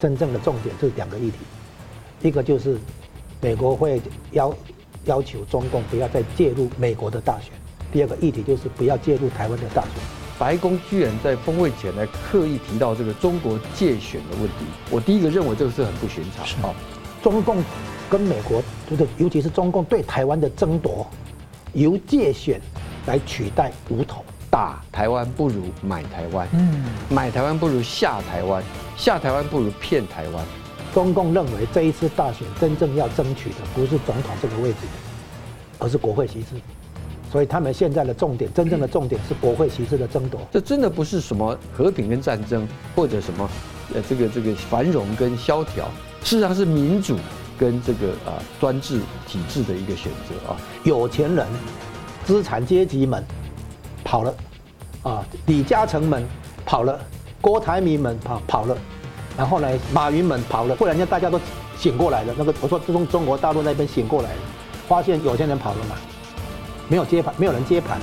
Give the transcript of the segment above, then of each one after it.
真正的重点是两个议题，一个就是美国会要要求中共不要再介入美国的大选，第二个议题就是不要介入台湾的大选。白宫居然在峰会前呢刻意提到这个中国界选的问题，我第一个认为这个是很不寻常啊。中共跟美国就是，尤其是中共对台湾的争夺，由界选来取代武统。打台湾不如买台湾，嗯，买台湾不如下台湾，下台湾不如骗台湾。中共认为这一次大选真正要争取的不是总统这个位置，而是国会席次。所以他们现在的重点，真正的重点是国会席次的争夺。这真的不是什么和平跟战争，或者什么呃这个这个繁荣跟萧条，事实上是民主跟这个啊专制体制的一个选择啊。有钱人、资产阶级们。跑了，啊，李嘉诚们跑了，郭台铭们跑跑了，然后呢，马云们跑了，忽然间大家都醒过来了。那个我说，自从中国大陆那边醒过来了，发现有些人跑了嘛，没有接盘，没有人接盘。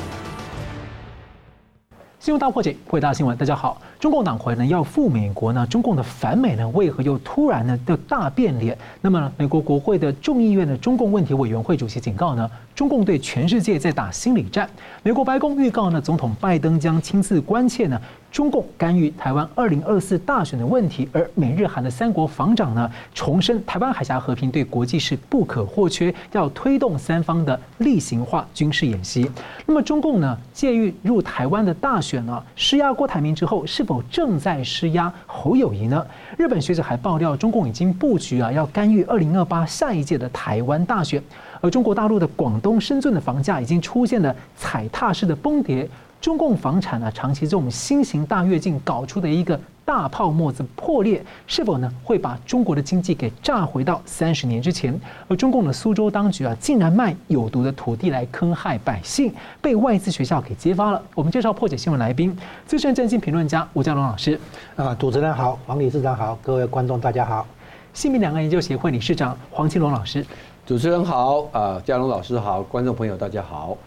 新闻大破解，回答新闻，大家好。中共党魁呢要赴美国呢？中共的反美呢为何又突然呢的大变脸？那么美国国会的众议院的中共问题委员会主席警告呢，中共对全世界在打心理战。美国白宫预告呢，总统拜登将亲自关切呢。中共干预台湾二零二四大选的问题，而美日韩的三国防长呢，重申台湾海峡和平对国际是不可或缺，要推动三方的例行化军事演习。那么中共呢，介入台湾的大选呢，施压郭台铭之后，是否正在施压侯友谊呢？日本学者还爆料，中共已经布局啊，要干预二零二八下一届的台湾大选。而中国大陆的广东深圳的房价已经出现了踩踏式的崩跌。中共房产呢，长期这种新型大跃进搞出的一个大泡沫子破裂，是否呢会把中国的经济给炸回到三十年之前？而中共的苏州当局啊，竟然卖有毒的土地来坑害百姓，被外资学校给揭发了。我们介绍破解新闻来宾，资深政经评论家吴家龙老师。啊，主持人好，黄理事长好，各位观众大家好。新民两岸研究协会理事长黄庆龙老师。主持人好，啊，家龙老师好，观众朋友大家好。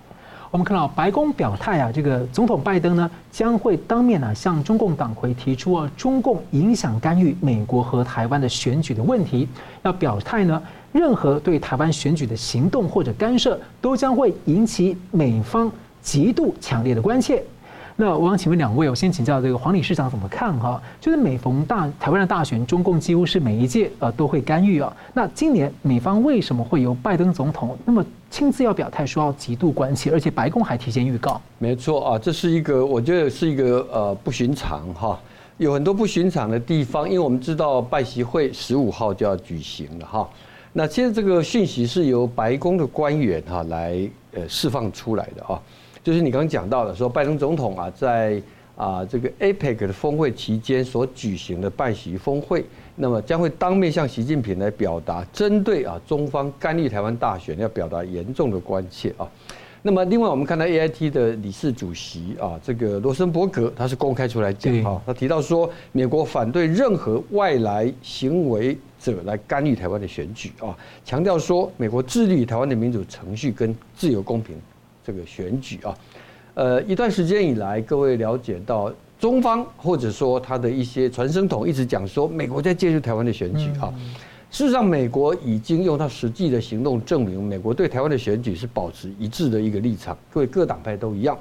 我们看到白宫表态啊，这个总统拜登呢将会当面呢向中共党魁提出啊，中共影响干预美国和台湾的选举的问题，要表态呢，任何对台湾选举的行动或者干涉，都将会引起美方极度强烈的关切。那我想请问两位，我先请教这个黄理事长怎么看哈？就是每逢大台湾的大选，中共几乎是每一届呃都会干预啊。那今年美方为什么会由拜登总统那么亲自要表态说要极度关切，而且白宫还提前预告？没错啊，这是一个我觉得是一个呃不寻常哈，有很多不寻常的地方，因为我们知道拜习会十五号就要举行了哈。那现在这个讯息是由白宫的官员哈来呃释放出来的啊。就是你刚刚讲到的，说拜登总统啊，在啊这个 APEC 的峰会期间所举行的办席峰会，那么将会当面向习近平来表达针对啊中方干预台湾大选要表达严重的关切啊。那么另外我们看到 AIT 的理事主席啊，这个罗森伯格他是公开出来讲哈，他提到说美国反对任何外来行为者来干预台湾的选举啊，强调说美国致力于台湾的民主程序跟自由公平。这个选举啊，呃，一段时间以来，各位了解到中方或者说他的一些传声筒一直讲说，美国在介入台湾的选举啊。事实上，美国已经用他实际的行动证明，美国对台湾的选举是保持一致的一个立场。各位各党派都一样。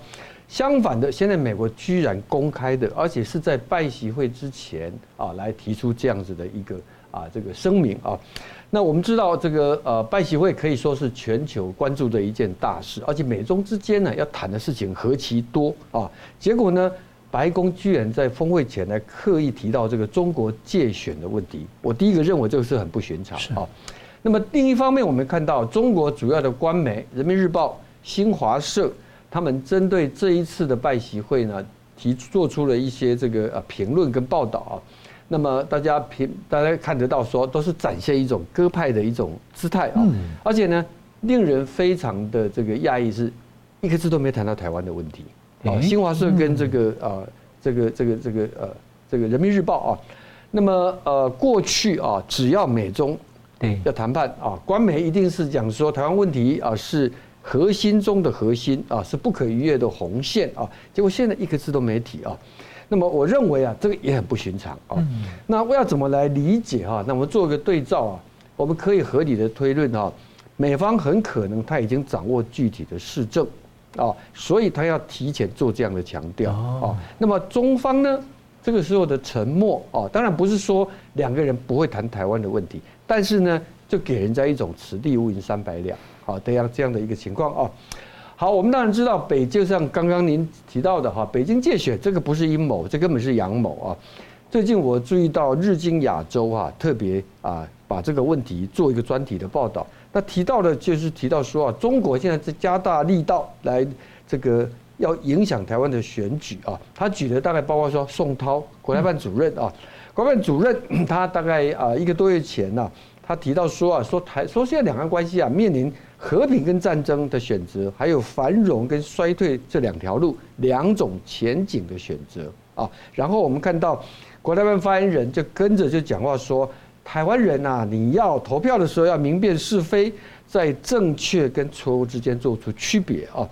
相反的，现在美国居然公开的，而且是在拜习会之前啊，来提出这样子的一个啊这个声明啊。那我们知道，这个呃，拜习会可以说是全球关注的一件大事，而且美中之间呢要谈的事情何其多啊！结果呢，白宫居然在峰会前呢刻意提到这个中国界选的问题。我第一个认为这个是很不寻常啊。那么另一方面，我们看到中国主要的官媒《人民日报》、新华社，他们针对这一次的拜习会呢，提做出了一些这个呃评论跟报道啊。那么大家平大家看得到，说都是展现一种鸽派的一种姿态啊，而且呢，令人非常的这个讶异，是一个字都没谈到台湾的问题啊。新华社跟这个啊，这个这个这个呃，这个人民日报啊，那么呃，过去啊，只要美中对要谈判啊，官媒一定是讲说台湾问题啊是核心中的核心啊，是不可逾越的红线啊。结果现在一个字都没提啊。那么我认为啊，这个也很不寻常啊。那我要怎么来理解哈？那我们做个对照啊，我们可以合理的推论哈，美方很可能他已经掌握具体的市政啊，所以他要提前做这样的强调啊。那么中方呢，这个时候的沉默啊，当然不是说两个人不会谈台湾的问题，但是呢，就给人家一种此地无银三百两啊这样这样的一个情况啊。好，我们当然知道北，就像刚刚您提到的哈，北京借选这个不是阴谋，这根本是阳谋啊。最近我注意到日经亚洲啊，特别啊把这个问题做一个专题的报道。那提到的就是提到说啊，中国现在在加大力道来这个要影响台湾的选举啊。他举的大概包括说宋涛国台办主任啊，国台办主任他大概啊一个多月前呢，他提到说啊，说台说现在两岸关系啊面临。和平跟战争的选择，还有繁荣跟衰退这两条路，两种前景的选择啊。然后我们看到国台办发言人就跟着就讲话说：“台湾人呐，你要投票的时候要明辨是非，在正确跟错误之间做出区别啊。”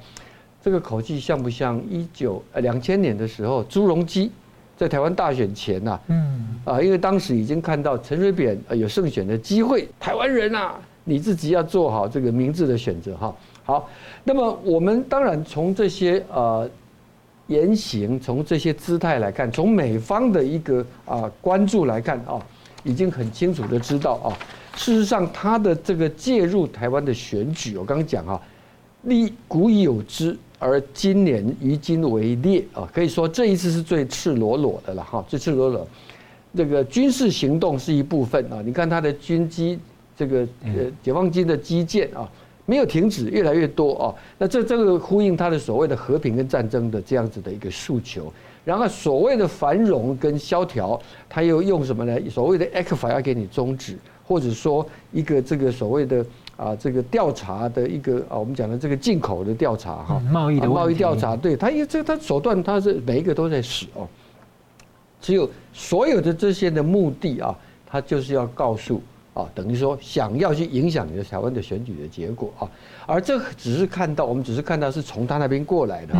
这个口气像不像一九呃两千年的时候朱镕基在台湾大选前呐？嗯啊，因为当时已经看到陈水扁有胜选的机会，台湾人呐。你自己要做好这个明智的选择哈。好，那么我们当然从这些呃言行，从这些姿态来看，从美方的一个啊关注来看啊，已经很清楚的知道啊，事实上他的这个介入台湾的选举，我刚刚讲啊，历古已有之，而今年于今为烈啊，可以说这一次是最赤裸裸的了哈，最赤裸裸。这个军事行动是一部分啊，你看他的军机。这个呃，解放军的基建啊，没有停止，越来越多啊。那这这个呼应他的所谓的和平跟战争的这样子的一个诉求。然后所谓的繁荣跟萧条，他又用什么呢？所谓的 ECFA 要给你终止，或者说一个这个所谓的啊这个调查的一个啊，我们讲的这个进口的调查哈，贸易的贸易调查，对他因为这他手段他是每一个都在使哦。只有所有的这些的目的啊，他就是要告诉。啊，等于说想要去影响你的台湾的选举的结果啊，而这只是看到我们只是看到是从他那边过来的，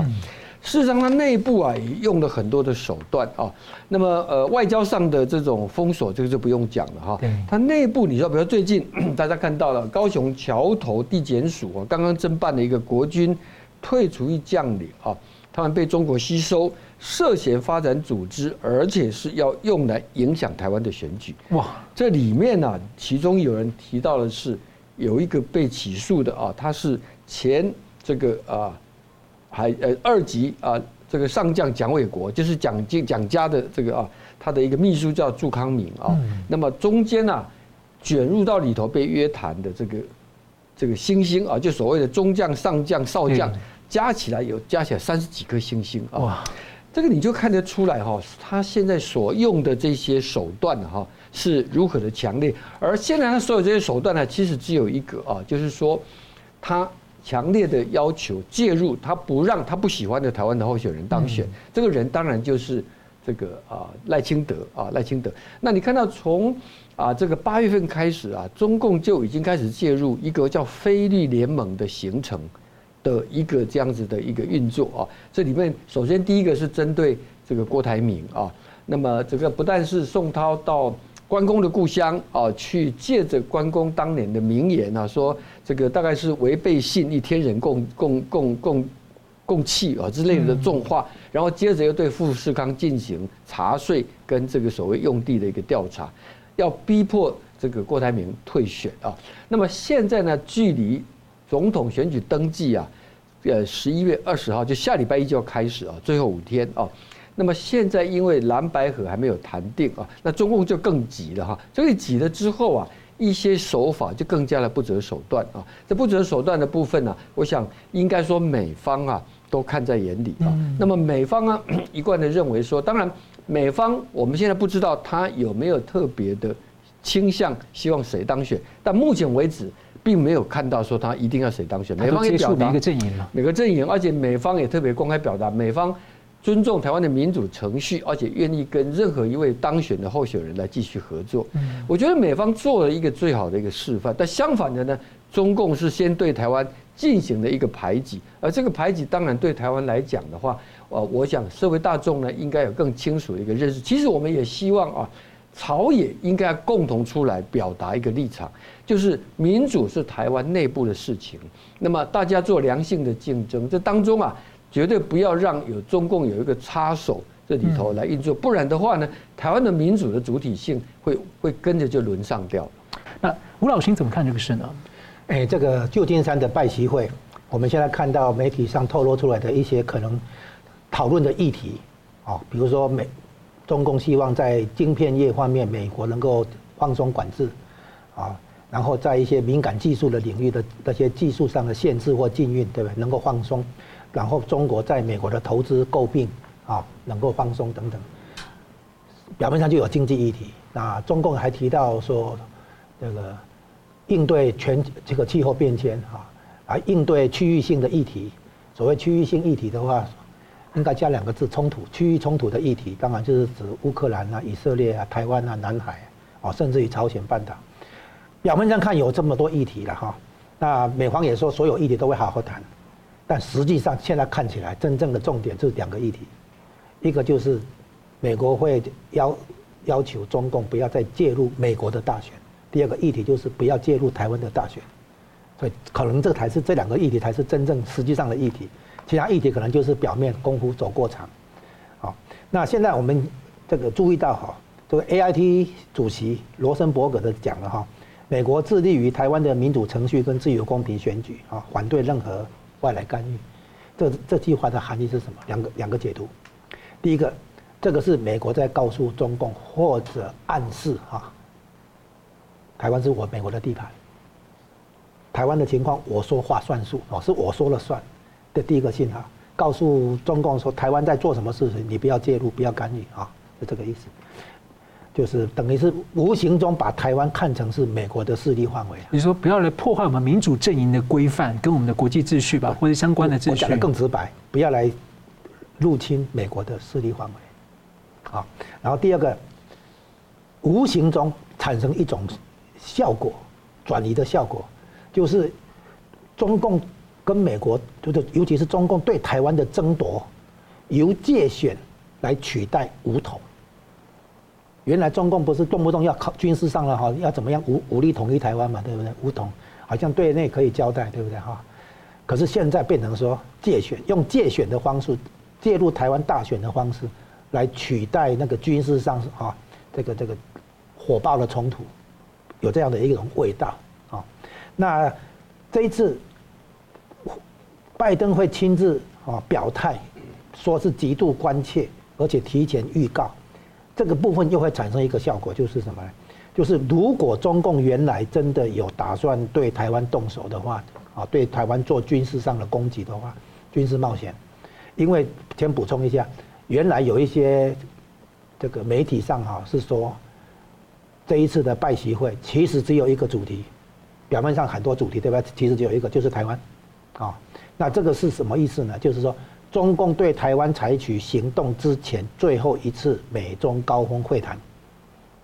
事实上他内部啊也用了很多的手段啊。那么呃外交上的这种封锁，这个就不用讲了哈。他内部你说，比如最近 大家看到了高雄桥头地检署啊，刚刚侦办了一个国军退出役将领啊，他们被中国吸收。涉嫌发展组织，而且是要用来影响台湾的选举。哇，这里面呢、啊，其中有人提到的是有一个被起诉的啊，他是前这个啊，还呃二级啊这个上将蒋纬国，就是蒋经蒋家的这个啊，他的一个秘书叫祝康明啊。那么中间呢、啊，卷入到里头被约谈的这个这个星星啊，就所谓的中将、上将、少将，加起来有加起来三十几颗星星啊。哇。这个你就看得出来哈，他现在所用的这些手段哈是如何的强烈，而现在他所有这些手段呢，其实只有一个啊，就是说他强烈的要求介入，他不让他不喜欢的台湾的候选人当选，这个人当然就是这个啊赖清德啊赖清德。那你看到从啊这个八月份开始啊，中共就已经开始介入一个叫非绿联盟的形成。的一个这样子的一个运作啊，这里面首先第一个是针对这个郭台铭啊，那么这个不但是宋涛到关公的故乡啊，去借着关公当年的名言啊，说这个大概是违背信义，天人共共共共共气啊之类的重话，然后接着又对富士康进行查税跟这个所谓用地的一个调查，要逼迫这个郭台铭退选啊，那么现在呢，距离。总统选举登记啊，呃，十一月二十号就下礼拜一就要开始啊，最后五天啊。那么现在因为蓝白河还没有谈定啊，那中共就更急了哈。这个急了之后啊，一些手法就更加的不择手段啊。这不择手段的部分呢，我想应该说美方啊都看在眼里啊。那么美方啊一贯的认为说，当然美方我们现在不知道他有没有特别的倾向，希望谁当选，但目前为止。并没有看到说他一定要谁当选，美方也表达每个阵营每个阵营，而且美方也特别公开表达，美方尊重台湾的民主程序，而且愿意跟任何一位当选的候选人来继续合作。我觉得美方做了一个最好的一个示范，但相反的呢，中共是先对台湾进行了一个排挤，而这个排挤当然对台湾来讲的话，呃，我想社会大众呢应该有更清楚的一个认识。其实我们也希望啊，朝野应该共同出来表达一个立场，就是民主是台湾内部的事情，那么大家做良性的竞争，这当中啊，绝对不要让有中共有一个插手。这里头来运作，不然的话呢，台湾的民主的主体性会会跟着就沦丧掉。那吴老师怎么看这个事呢？哎，这个旧金山的拜习会，我们现在看到媒体上透露出来的一些可能讨论的议题，啊，比如说美中共希望在晶片业方面，美国能够放松管制，啊，然后在一些敏感技术的领域的那些技术上的限制或禁运，对不对？能够放松，然后中国在美国的投资诟病。啊，能够放松等等，表面上就有经济议题。那中共还提到说，这个应对全这个气候变迁啊，啊应对区域性的议题。所谓区域性议题的话，应该加两个字：冲突。区域冲突的议题，当然就是指乌克兰啊、以色列啊、台湾啊、南海啊，甚至于朝鲜半岛。表面上看有这么多议题了哈。那美方也说所有议题都会好好谈，但实际上现在看起来，真正的重点就是两个议题。一个就是美国会要要求中共不要再介入美国的大选，第二个议题就是不要介入台湾的大选，所以可能这才是这两个议题才是真正实际上的议题，其他议题可能就是表面功夫走过场。好，那现在我们这个注意到哈，这个 AIT 主席罗森伯格的讲了哈，美国致力于台湾的民主程序跟自由公平选举啊，反对任何外来干预。这这句话的含义是什么？两个两个解读。第一个，这个是美国在告诉中共或者暗示哈，台湾是我美国的地盘，台湾的情况我说话算数哦，是我说了算的第一个信号，告诉中共说台湾在做什么事情，你不要介入，不要干预啊，是这个意思，就是等于是无形中把台湾看成是美国的势力范围。你说不要来破坏我们民主阵营的规范跟我们的国际秩序吧，或者相关的秩序。我讲得更直白，不要来。入侵美国的势力范围，好，然后第二个，无形中产生一种效果，转移的效果，就是中共跟美国，就是尤其是中共对台湾的争夺，由界选来取代武统。原来中共不是动不动要靠军事上了哈，要怎么样武武力统一台湾嘛，对不对？武统好像对内可以交代，对不对哈？可是现在变成说借选，用借选的方式。介入台湾大选的方式，来取代那个军事上啊，这个这个火爆的冲突，有这样的一种味道啊。那这一次，拜登会亲自啊表态，说是极度关切，而且提前预告，这个部分又会产生一个效果，就是什么呢？就是如果中共原来真的有打算对台湾动手的话，啊，对台湾做军事上的攻击的话，军事冒险。因为先补充一下，原来有一些这个媒体上哈是说，这一次的拜习会其实只有一个主题，表面上很多主题对吧？其实只有一个，就是台湾，啊，那这个是什么意思呢？就是说，中共对台湾采取行动之前最后一次美中高峰会谈，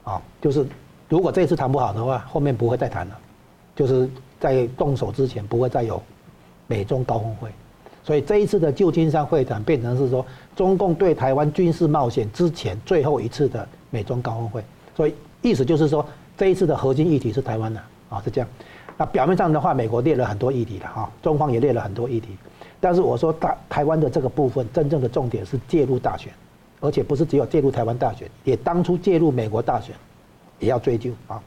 啊，就是如果这次谈不好的话，后面不会再谈了，就是在动手之前不会再有美中高峰会。所以这一次的旧金山会谈变成是说，中共对台湾军事冒险之前最后一次的美中高峰会，所以意思就是说，这一次的核心议题是台湾的啊，是这样。那表面上的话，美国列了很多议题的哈，中方也列了很多议题，但是我说大台湾的这个部分，真正的重点是介入大选，而且不是只有介入台湾大选，也当初介入美国大选，也要追究啊。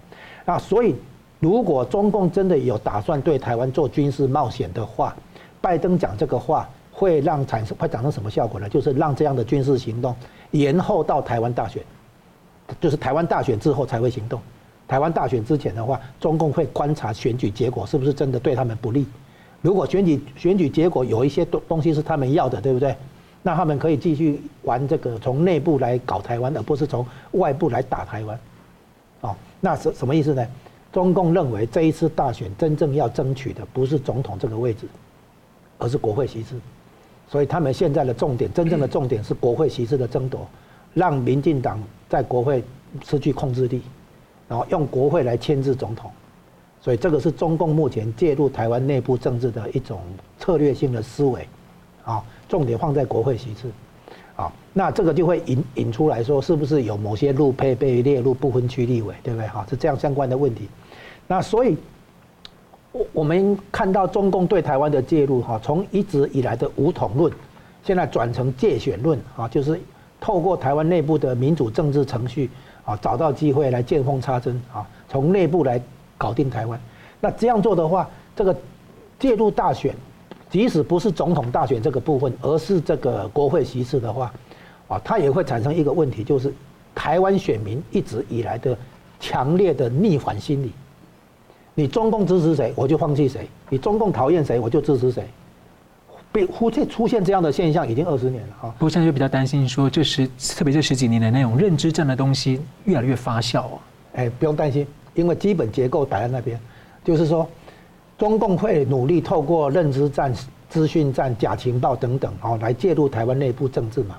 那所以，如果中共真的有打算对台湾做军事冒险的话，拜登讲这个话会让产生会产生什么效果呢？就是让这样的军事行动延后到台湾大选，就是台湾大选之后才会行动。台湾大选之前的话，中共会观察选举结果是不是真的对他们不利。如果选举选举结果有一些东东西是他们要的，对不对？那他们可以继续玩这个从内部来搞台湾，而不是从外部来打台湾。哦，那是什么意思呢？中共认为这一次大选真正要争取的不是总统这个位置。而是国会席次，所以他们现在的重点，真正的重点是国会席次的争夺，让民进党在国会失去控制力，然后用国会来牵制总统，所以这个是中共目前介入台湾内部政治的一种策略性的思维，啊，重点放在国会席次，啊，那这个就会引引出来说，是不是有某些路配被列入不分区立委，对不对？哈，是这样相关的问题。那所以，我我们看到中共对台湾的介入，哈，从一直以来的武统论，现在转成介选论，啊，就是透过台湾内部的民主政治程序，啊，找到机会来见缝插针，啊，从内部来。搞定台湾，那这样做的话，这个介入大选，即使不是总统大选这个部分，而是这个国会席次的话，啊，它也会产生一个问题，就是台湾选民一直以来的强烈的逆反心理。你中共支持谁，我就放弃谁；你中共讨厌谁，我就支持谁。被忽这出现这样的现象已经二十年了啊！不过现在就比较担心说，这十特别这十几年的那种认知战的东西越来越发酵啊。哎，不用担心。因为基本结构摆在那边，就是说，中共会努力透过认知战、资讯战、假情报等等，哦，来介入台湾内部政治嘛，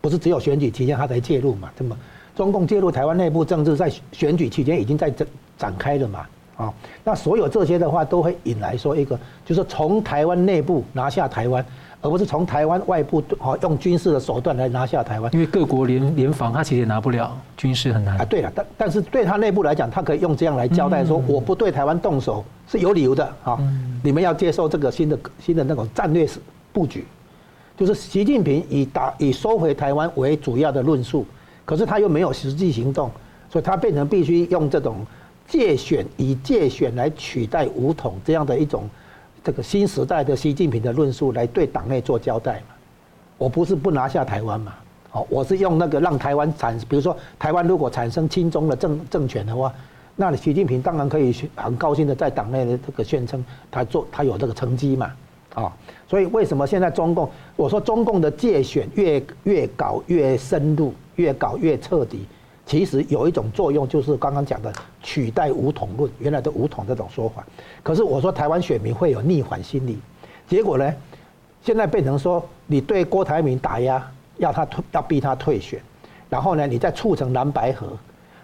不是只有选举期间他才介入嘛？这么，中共介入台湾内部政治，在选举期间已经在展展开了嘛？啊，那所有这些的话，都会引来说一个，就是从台湾内部拿下台湾。而不是从台湾外部哦用军事的手段来拿下台湾，因为各国联联防，他其实也拿不了，军事很难啊。对了，但但是对他内部来讲，他可以用这样来交代说，我不对台湾动手是有理由的啊。你们要接受这个新的新的那种战略布局，就是习近平以打以收回台湾为主要的论述，可是他又没有实际行动，所以他变成必须用这种借选以借选来取代武统这样的一种。这个新时代的习近平的论述来对党内做交代嘛？我不是不拿下台湾嘛？哦，我是用那个让台湾产，比如说台湾如果产生亲中的政政权的话，那习近平当然可以很高兴的在党内的这个宣称他做他有这个成绩嘛？啊，所以为什么现在中共我说中共的界选越越搞越深入，越搞越彻底？其实有一种作用，就是刚刚讲的取代五统论，原来的五统这种说法。可是我说台湾选民会有逆反心理，结果呢，现在变成说你对郭台铭打压，要他退，要逼他退选，然后呢，你再促成蓝白合。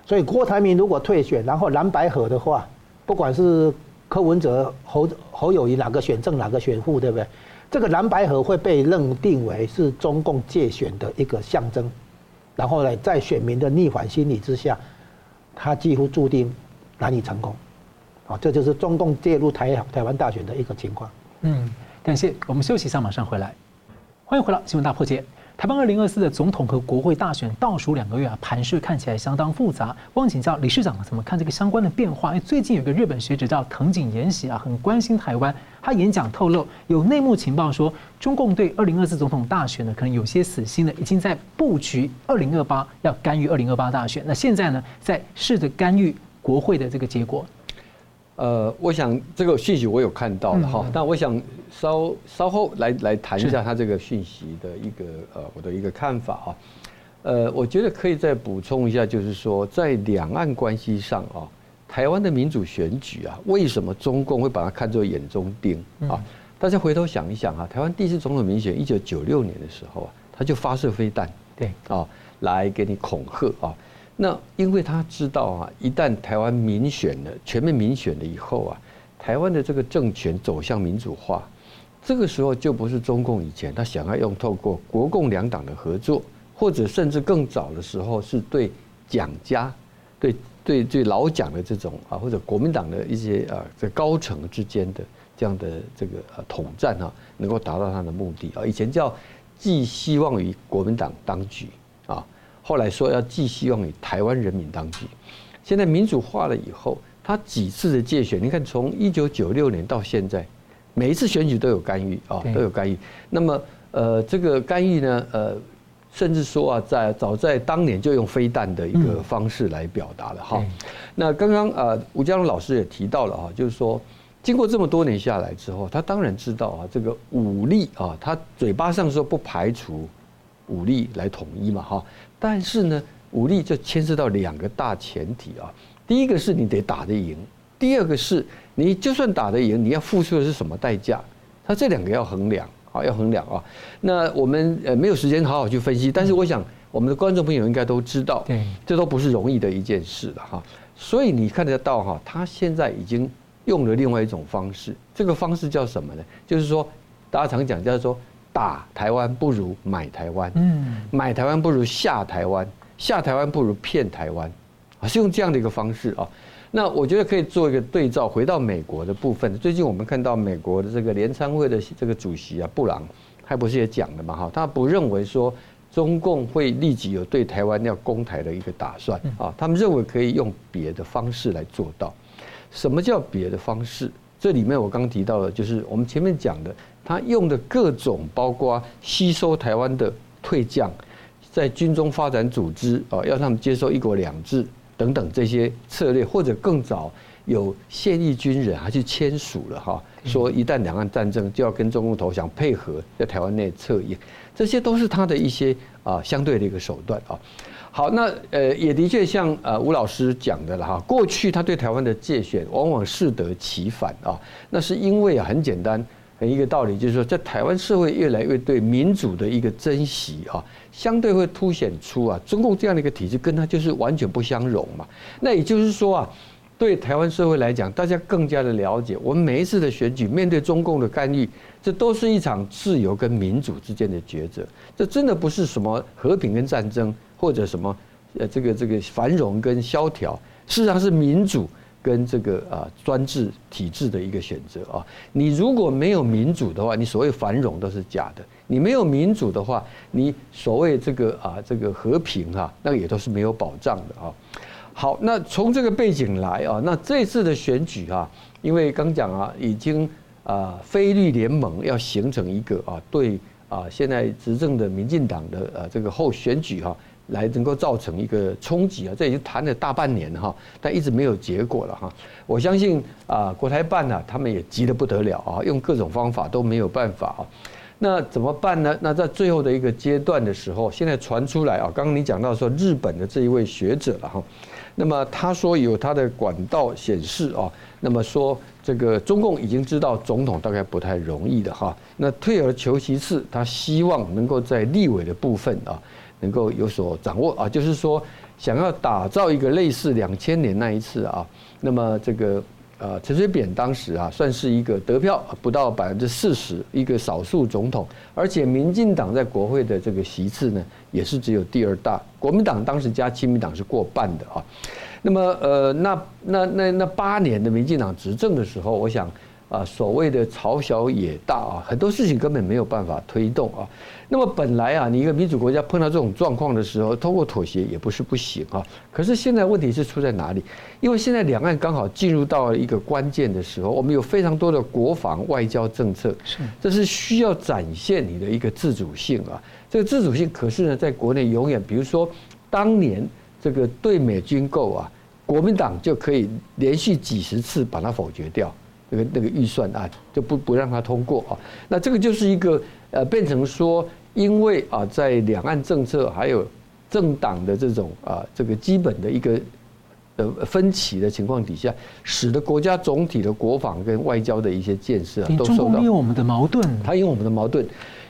所以郭台铭如果退选，然后蓝白合的话，不管是柯文哲、侯侯友谊哪个选正哪个选负，对不对？这个蓝白合会被认定为是中共借选的一个象征。然后呢，在选民的逆反心理之下，他几乎注定难以成功，啊，这就是中共介入台台湾大选的一个情况。嗯，感谢，我们休息一下，马上回来。欢迎回来，新闻大破解。台湾二零二四的总统和国会大选倒数两个月啊，盘势看起来相当复杂。我想请教理事长怎么看这个相关的变化？因为最近有个日本学者叫藤井延喜啊，很关心台湾。他演讲透露，有内幕情报说，中共对二零二四总统大选呢，可能有些死心了，已经在布局二零二八要干预二零二八大选。那现在呢，在试着干预国会的这个结果。呃，我想这个讯息我有看到了哈，嗯、但我想稍稍后来来谈一下他这个讯息的一个呃我的一个看法啊，呃，我觉得可以再补充一下，就是说在两岸关系上啊，台湾的民主选举啊，为什么中共会把它看作眼中钉啊？大家回头想一想啊，台湾第一次总统民选一九九六年的时候啊，他就发射飞弹，对。啊，来给你恐吓啊。那因为他知道啊，一旦台湾民选了，全面民选了以后啊，台湾的这个政权走向民主化，这个时候就不是中共以前他想要用透过国共两党的合作，或者甚至更早的时候是对蒋家、对对对老蒋的这种啊，或者国民党的一些啊这高层之间的这样的这个呃统战啊，能够达到他的目的啊。以前叫寄希望于国民党当局。后来说要寄希望于台湾人民当局，现在民主化了以后，他几次的介选，你看从一九九六年到现在，每一次选举都有干预啊，都有干预。那么呃，这个干预呢，呃，甚至说啊，在早在当年就用飞弹的一个方式来表达了哈。那刚刚啊，吴家龙老师也提到了哈，就是说经过这么多年下来之后，他当然知道啊，这个武力啊，他嘴巴上说不排除武力来统一嘛哈。但是呢，武力就牵涉到两个大前提啊。第一个是你得打得赢，第二个是你就算打得赢，你要付出的是什么代价？他这两个要衡量啊，要衡量啊。那我们呃没有时间好好去分析，但是我想我们的观众朋友应该都知道，对，这都不是容易的一件事了哈。所以你看得到哈，他现在已经用了另外一种方式，这个方式叫什么呢？就是说，大家常讲叫做打台湾不如买台湾，嗯，买台湾不如下台湾，下台湾不如骗台湾，啊，是用这样的一个方式啊。那我觉得可以做一个对照，回到美国的部分。最近我们看到美国的这个联参会的这个主席啊，布朗，他不是也讲了嘛？哈，他不认为说中共会立即有对台湾要攻台的一个打算啊，他们认为可以用别的方式来做到。什么叫别的方式？这里面我刚提到的，就是我们前面讲的，他用的各种，包括吸收台湾的退将，在军中发展组织啊，要他们接受一国两制。等等这些策略，或者更早有现役军人还去签署了哈，说一旦两岸战争就要跟中共投降，配合在台湾内策应，这些都是他的一些啊相对的一个手段啊。好，那呃也的确像呃吴老师讲的了哈，过去他对台湾的界选往往适得其反啊，那是因为啊很简单。一个道理就是说，在台湾社会越来越对民主的一个珍惜啊，相对会凸显出啊，中共这样的一个体制跟它就是完全不相容嘛。那也就是说啊，对台湾社会来讲，大家更加的了解，我们每一次的选举面对中共的干预，这都是一场自由跟民主之间的抉择。这真的不是什么和平跟战争，或者什么呃这个这个繁荣跟萧条，事实上是民主。跟这个啊专制体制的一个选择啊，你如果没有民主的话，你所谓繁荣都是假的；你没有民主的话，你所谓这个啊这个和平哈，那也都是没有保障的啊。好，那从这个背景来啊，那这次的选举啊，因为刚讲啊，已经啊非绿联盟要形成一个啊对啊现在执政的民进党的呃这个后选举哈。来能够造成一个冲击啊，这已经谈了大半年哈，但一直没有结果了哈。我相信啊，国台办呢，他们也急得不得了啊，用各种方法都没有办法啊。那怎么办呢？那在最后的一个阶段的时候，现在传出来啊，刚刚你讲到说日本的这一位学者了哈，那么他说有他的管道显示啊，那么说这个中共已经知道总统大概不太容易的哈，那退而求其次，他希望能够在立委的部分啊。能够有所掌握。啊，就是说想要打造一个类似两千年那一次啊，那么这个呃陈水扁当时啊算是一个得票不到百分之四十一个少数总统，而且民进党在国会的这个席次呢也是只有第二大，国民党当时加亲民党是过半的啊，那么呃那那那那八年的民进党执政的时候，我想。啊，所谓的朝小野大啊，很多事情根本没有办法推动啊。那么本来啊，你一个民主国家碰到这种状况的时候，通过妥协也不是不行啊。可是现在问题是出在哪里？因为现在两岸刚好进入到了一个关键的时候，我们有非常多的国防外交政策，是，这是需要展现你的一个自主性啊。这个自主性可是呢，在国内永远，比如说当年这个对美军购啊，国民党就可以连续几十次把它否决掉。那个那个预算啊，就不不让他通过啊。那这个就是一个呃，变成说，因为啊，在两岸政策还有政党的这种啊，这个基本的一个呃分歧的情况底下，使得国家总体的国防跟外交的一些建设都受到。因为我们的矛盾，他因为我们的矛盾。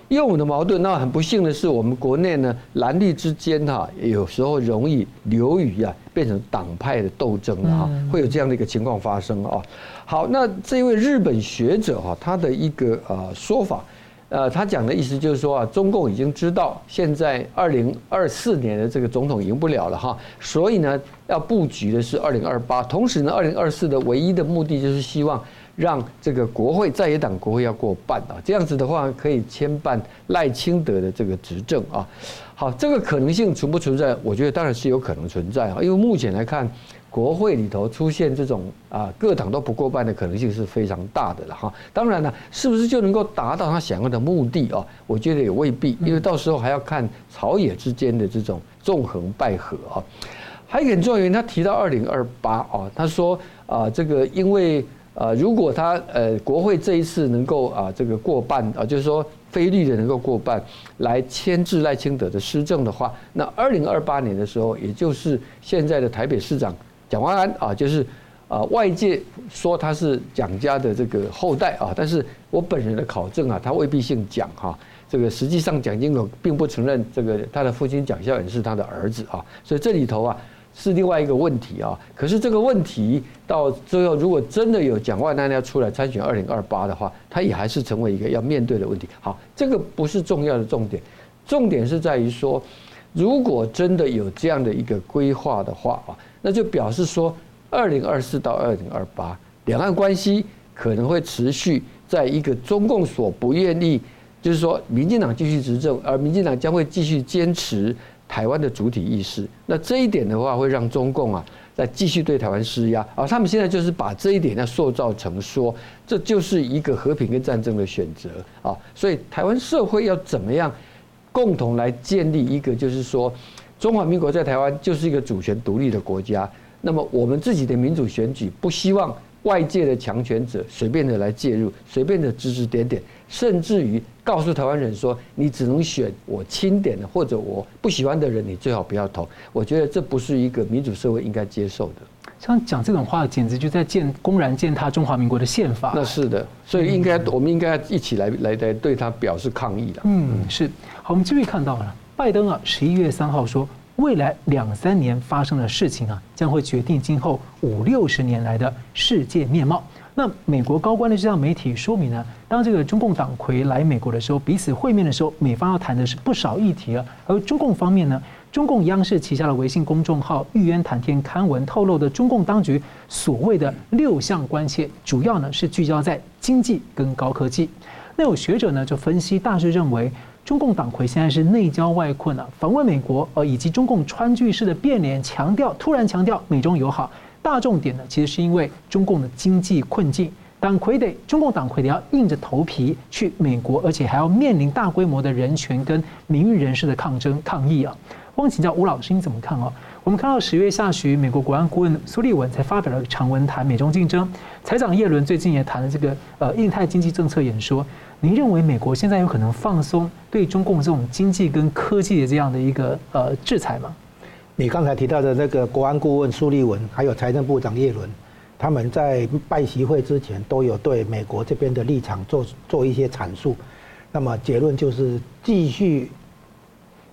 因为我们的矛盾，那很不幸的是，我们国内呢蓝绿之间哈，有时候容易流于啊变成党派的斗争了哈，会有这样的一个情况发生啊。好，那这位日本学者哈，他的一个呃说法，呃，他讲的意思就是说啊，中共已经知道现在二零二四年的这个总统赢不了了哈，所以呢要布局的是二零二八，同时呢二零二四的唯一的目的就是希望。让这个国会在野党国会要过半啊，这样子的话可以牵绊赖清德的这个执政啊。好，这个可能性存不存在？我觉得当然是有可能存在啊，因为目前来看，国会里头出现这种啊各党都不过半的可能性是非常大的了哈。当然了，是不是就能够达到他想要的目的啊？我觉得也未必，因为到时候还要看朝野之间的这种纵横捭阖啊。还有一个很重要原因，他提到二零二八啊，他说啊，这个因为。呃，如果他呃国会这一次能够啊这个过半啊，就是说非绿的能够过半来牵制赖清德的施政的话，那二零二八年的时候，也就是现在的台北市长蒋万安啊，就是啊外界说他是蒋家的这个后代啊，但是我本人的考证啊，他未必姓蒋哈，这个实际上蒋经国并不承认这个他的父亲蒋孝严是他的儿子啊，所以这里头啊。是另外一个问题啊。可是这个问题到最后，如果真的有蒋万安要出来参选二零二八的话，他也还是成为一个要面对的问题。好，这个不是重要的重点，重点是在于说，如果真的有这样的一个规划的话啊，那就表示说，二零二四到二零二八，两岸关系可能会持续在一个中共所不愿意。就是说，民进党继续执政，而民进党将会继续坚持台湾的主体意识。那这一点的话，会让中共啊，再继续对台湾施压。而他们现在就是把这一点要塑造成说，这就是一个和平跟战争的选择啊。所以，台湾社会要怎么样共同来建立一个，就是说，中华民国在台湾就是一个主权独立的国家。那么，我们自己的民主选举，不希望外界的强权者随便的来介入，随便的指指点点。甚至于告诉台湾人说，你只能选我钦点的或者我不喜欢的人，你最好不要投。我觉得这不是一个民主社会应该接受的。像讲这种话，简直就在践公然践踏中华民国的宪法。那是的，所以应该我们应该一起来来来对他表示抗议的。嗯，是。好，我们继续看到了，拜登啊，十一月三号说，未来两三年发生的事情啊，将会决定今后五六十年来的世界面貌。那美国高官的这样媒体说明呢，当这个中共党魁来美国的时候，彼此会面的时候，美方要谈的是不少议题啊。而中共方面呢，中共央视旗下的微信公众号“玉渊谈天”刊文透露的中共当局所谓的六项关切，主要呢是聚焦在经济跟高科技。那有学者呢就分析，大致认为中共党魁现在是内交外困啊，访问美国，呃，以及中共川剧式的变脸，强调突然强调美中友好。大重点呢，其实是因为中共的经济困境，党魁得中共党魁得要硬着头皮去美国，而且还要面临大规模的人权跟名誉人士的抗争抗议啊。我想请教吴老师，你怎么看啊？我们看到十月下旬，美国国安顾问苏利文才发表了长文谈美中竞争，财长叶伦最近也谈了这个呃印太经济政策演说。您认为美国现在有可能放松对中共这种经济跟科技的这样的一个呃制裁吗？你刚才提到的那个国安顾问苏利文，还有财政部长叶伦，他们在拜习会之前都有对美国这边的立场做做一些阐述。那么结论就是继续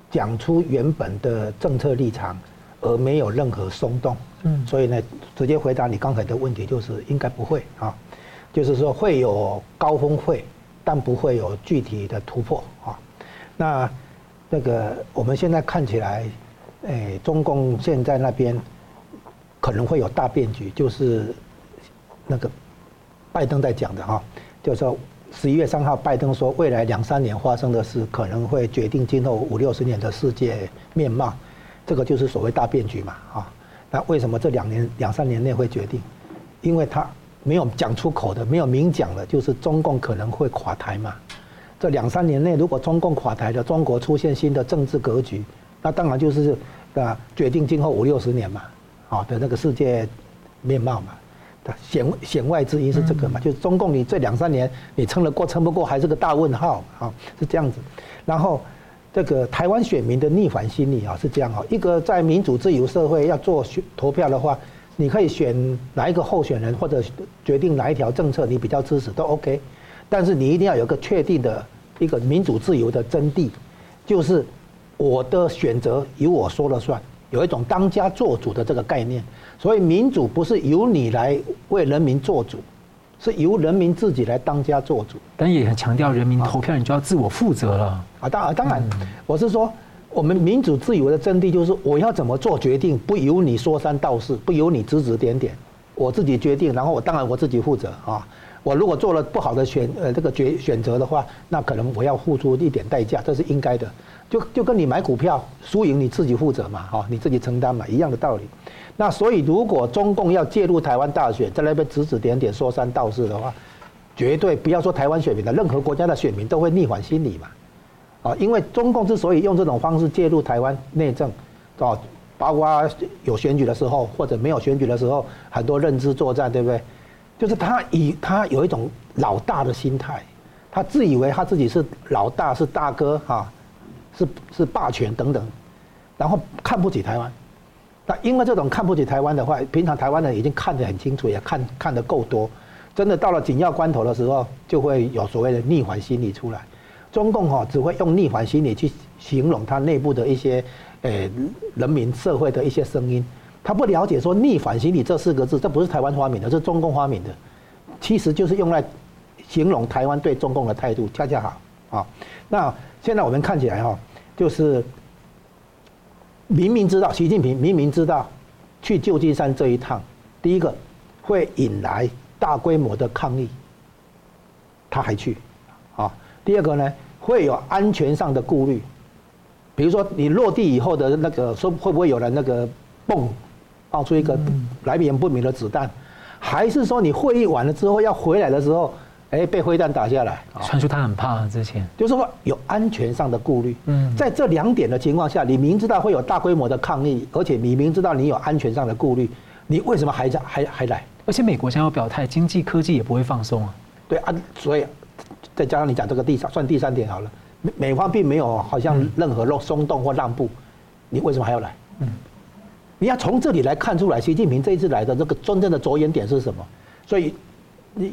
讲出原本的政策立场，而没有任何松动。嗯，所以呢，直接回答你刚才的问题，就是应该不会啊，就是说会有高峰会，但不会有具体的突破啊。那那个我们现在看起来。哎，中共现在那边可能会有大变局，就是那个拜登在讲的哈，就是说十一月三号，拜登说未来两三年发生的事可能会决定今后五六十年的世界面貌，这个就是所谓大变局嘛啊。那为什么这两年两三年内会决定？因为他没有讲出口的，没有明讲的，就是中共可能会垮台嘛。这两三年内，如果中共垮台了，中国出现新的政治格局。那当然就是啊，决定今后五六十年嘛，好的那个世界面貌嘛，显显外之意是这个嘛，就是中共你这两三年你撑得过撑不过还是个大问号啊，是这样子。然后这个台湾选民的逆反心理啊是这样啊，一个在民主自由社会要做选投票的话，你可以选哪一个候选人或者决定哪一条政策你比较支持都 OK，但是你一定要有个确定的一个民主自由的真谛，就是。我的选择由我说了算，有一种当家做主的这个概念。所以民主不是由你来为人民做主，是由人民自己来当家做主。但也很强调，人民投票你就要自我负责了啊！当然，当然，我是说，我们民主自由的真谛就是我要怎么做决定，不由你说三道四，不由你指指点点，我自己决定，然后我当然我自己负责啊。我如果做了不好的选呃这个决选择的话，那可能我要付出一点代价，这是应该的。就就跟你买股票输赢你自己负责嘛，哈，你自己承担嘛，一样的道理。那所以如果中共要介入台湾大选，在那边指指点点说三道四的话，绝对不要说台湾选民的，任何国家的选民都会逆反心理嘛，啊，因为中共之所以用这种方式介入台湾内政，啊，包括有选举的时候或者没有选举的时候，很多认知作战，对不对？就是他以他有一种老大的心态，他自以为他自己是老大是大哥哈。是是霸权等等，然后看不起台湾，那因为这种看不起台湾的话，平常台湾人已经看得很清楚，也看看得够多，真的到了紧要关头的时候，就会有所谓的逆反心理出来。中共哈只会用逆反心理去形容他内部的一些，诶人民社会的一些声音，他不了解说逆反心理这四个字，这不是台湾发明的，是中共发明的，其实就是用来形容台湾对中共的态度，恰恰好啊。那现在我们看起来哈，就是明明知道习近平明明知道去旧金山这一趟，第一个会引来大规模的抗议，他还去。第二个呢，会有安全上的顾虑，比如说你落地以后的那个说会不会有人那个蹦。爆出一个来源不明的子弹，还是说你会议完了之后要回来的时候，哎，被灰弹打下来？传出他很怕之前，就是说有安全上的顾虑。嗯，在这两点的情况下，你明知道会有大规模的抗议，而且你明知道你有安全上的顾虑，你为什么还在还还来？而且美国想要表态，经济科技也不会放松啊。对啊，所以再加上你讲这个第三算第三点好了，美美方并没有好像任何松动或让步，你为什么还要来？嗯。你要从这里来看出来，习近平这一次来的这个真正的着眼点是什么？所以，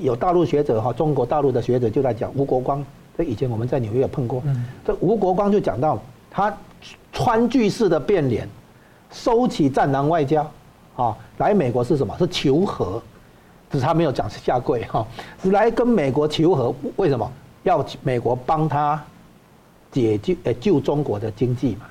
有大陆学者哈，中国大陆的学者就在讲吴国光。这以前我们在纽约也碰过。这吴国光就讲到，他川剧式的变脸，收起战狼外交，啊，来美国是什么？是求和，只是他没有讲是下跪哈，是来跟美国求和。为什么？要美国帮他解救呃救中国的经济嘛。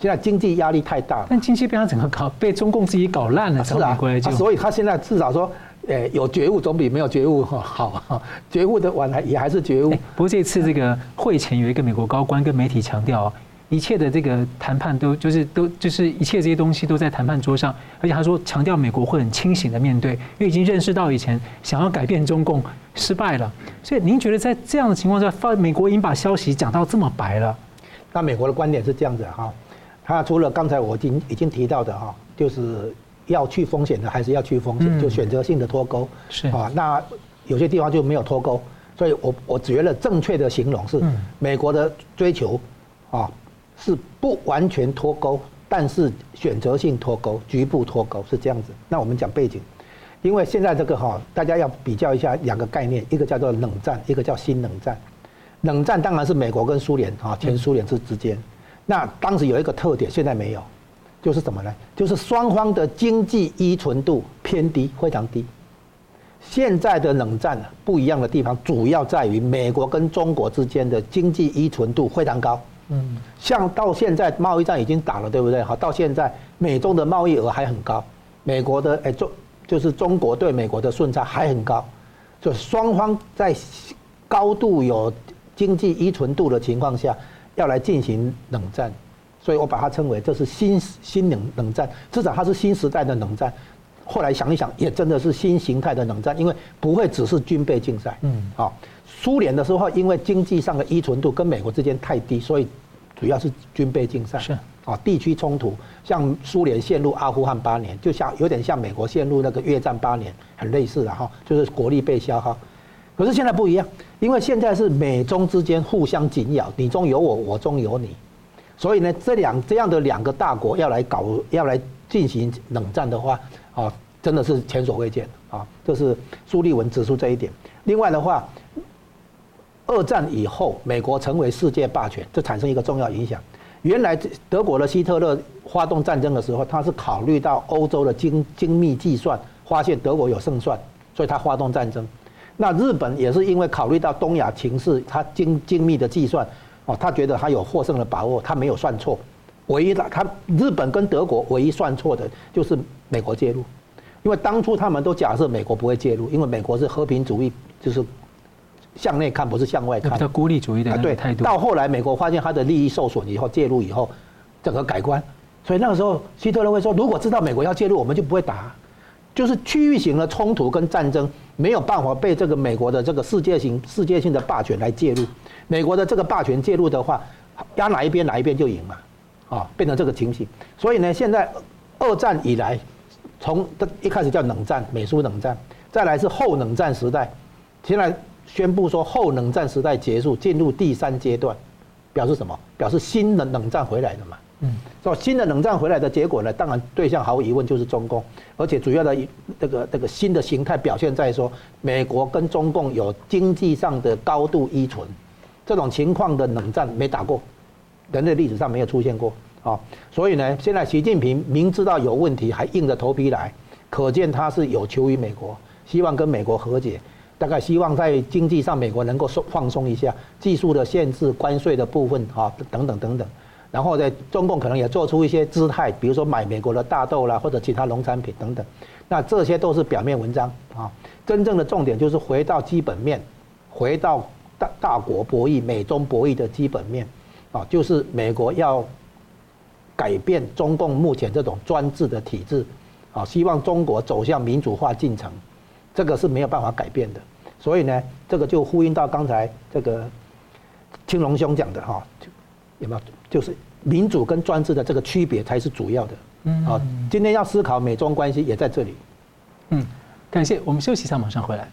现在经济压力太大了，但经济被他整个搞被中共自己搞烂了，啊是啊，啊，所以他现在至少说，呃，有觉悟总比没有觉悟好，觉悟的晚还也还是觉悟。不过这次这个会前有一个美国高官跟媒体强调，一切的这个谈判都就是都就是一切这些东西都在谈判桌上，而且他说强调美国会很清醒的面对，因为已经认识到以前想要改变中共失败了。所以您觉得在这样的情况下，发美国已经把消息讲到这么白了，那美国的观点是这样子哈。他除了刚才我已经已经提到的哈，就是要去风险的，还是要去风险，就选择性的脱钩是啊。那有些地方就没有脱钩，所以我我觉得正确的形容是，美国的追求啊是不完全脱钩，但是选择性脱钩，局部脱钩是这样子。那我们讲背景，因为现在这个哈，大家要比较一下两个概念，一个叫做冷战，一个叫新冷战。冷战当然是美国跟苏联啊，前苏联之之间。那当时有一个特点，现在没有，就是什么呢？就是双方的经济依存度偏低，非常低。现在的冷战不一样的地方，主要在于美国跟中国之间的经济依存度非常高。嗯，像到现在贸易战已经打了，对不对？好，到现在美中的贸易额还很高，美国的哎中就是中国对美国的顺差还很高，就双方在高度有经济依存度的情况下。要来进行冷战，所以我把它称为这是新新冷冷战，至少它是新时代的冷战。后来想一想，也真的是新形态的冷战，因为不会只是军备竞赛。嗯，好，苏联的时候因为经济上的依存度跟美国之间太低，所以主要是军备竞赛。是啊，地区冲突，像苏联陷入阿富汗八年，就像有点像美国陷入那个越战八年，很类似的哈，就是国力被消耗。可是现在不一样，因为现在是美中之间互相紧咬，你中有我，我中有你，所以呢，这两这样的两个大国要来搞，要来进行冷战的话，啊，真的是前所未见啊！这是苏立文指出这一点。另外的话，二战以后，美国成为世界霸权，这产生一个重要影响。原来德国的希特勒发动战争的时候，他是考虑到欧洲的精精密计算，发现德国有胜算，所以他发动战争。那日本也是因为考虑到东亚情势，他精精密的计算，哦，他觉得他有获胜的把握，他没有算错。唯一的他日本跟德国唯一算错的就是美国介入，因为当初他们都假设美国不会介入，因为美国是和平主义，就是向内看不是向外看，叫孤立主义的态度。对，到后来美国发现他的利益受损以后介入以后，整个改观。所以那个时候希特勒会说，如果知道美国要介入，我们就不会打。就是区域型的冲突跟战争没有办法被这个美国的这个世界型世界性的霸权来介入，美国的这个霸权介入的话，压哪一边哪一边就赢嘛，啊，变成这个情形。所以呢，现在二战以来，从一开始叫冷战，美苏冷战，再来是后冷战时代，现在宣布说后冷战时代结束，进入第三阶段，表示什么？表示新的冷战回来了嘛。嗯，说新的冷战回来的结果呢，当然对象毫无疑问就是中共，而且主要的这个这个新的形态表现在说，美国跟中共有经济上的高度依存，这种情况的冷战没打过，人类历史上没有出现过，啊。所以呢，现在习近平明知道有问题，还硬着头皮来，可见他是有求于美国，希望跟美国和解，大概希望在经济上美国能够松放松一下，技术的限制、关税的部分啊等等等等。然后在中共可能也做出一些姿态，比如说买美国的大豆啦，或者其他农产品等等。那这些都是表面文章啊，真正的重点就是回到基本面，回到大大国博弈、美中博弈的基本面啊，就是美国要改变中共目前这种专制的体制啊，希望中国走向民主化进程，这个是没有办法改变的。所以呢，这个就呼应到刚才这个青龙兄讲的哈。有没有？就是民主跟专制的这个区别才是主要的。嗯，好，今天要思考美中关系也在这里。嗯，感谢。我们休息一下，马上回来。